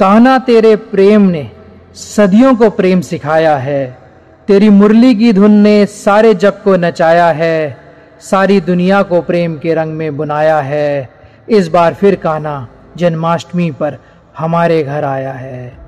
काना तेरे प्रेम ने सदियों को प्रेम सिखाया है। तेरी मुरली की धुन ने सारे जग को नचाया है। सारी दुनिया को प्रेम के रंग में बुनाया है। इस बार फिर काना जन्माष्टमी पर हमारे घर आया है।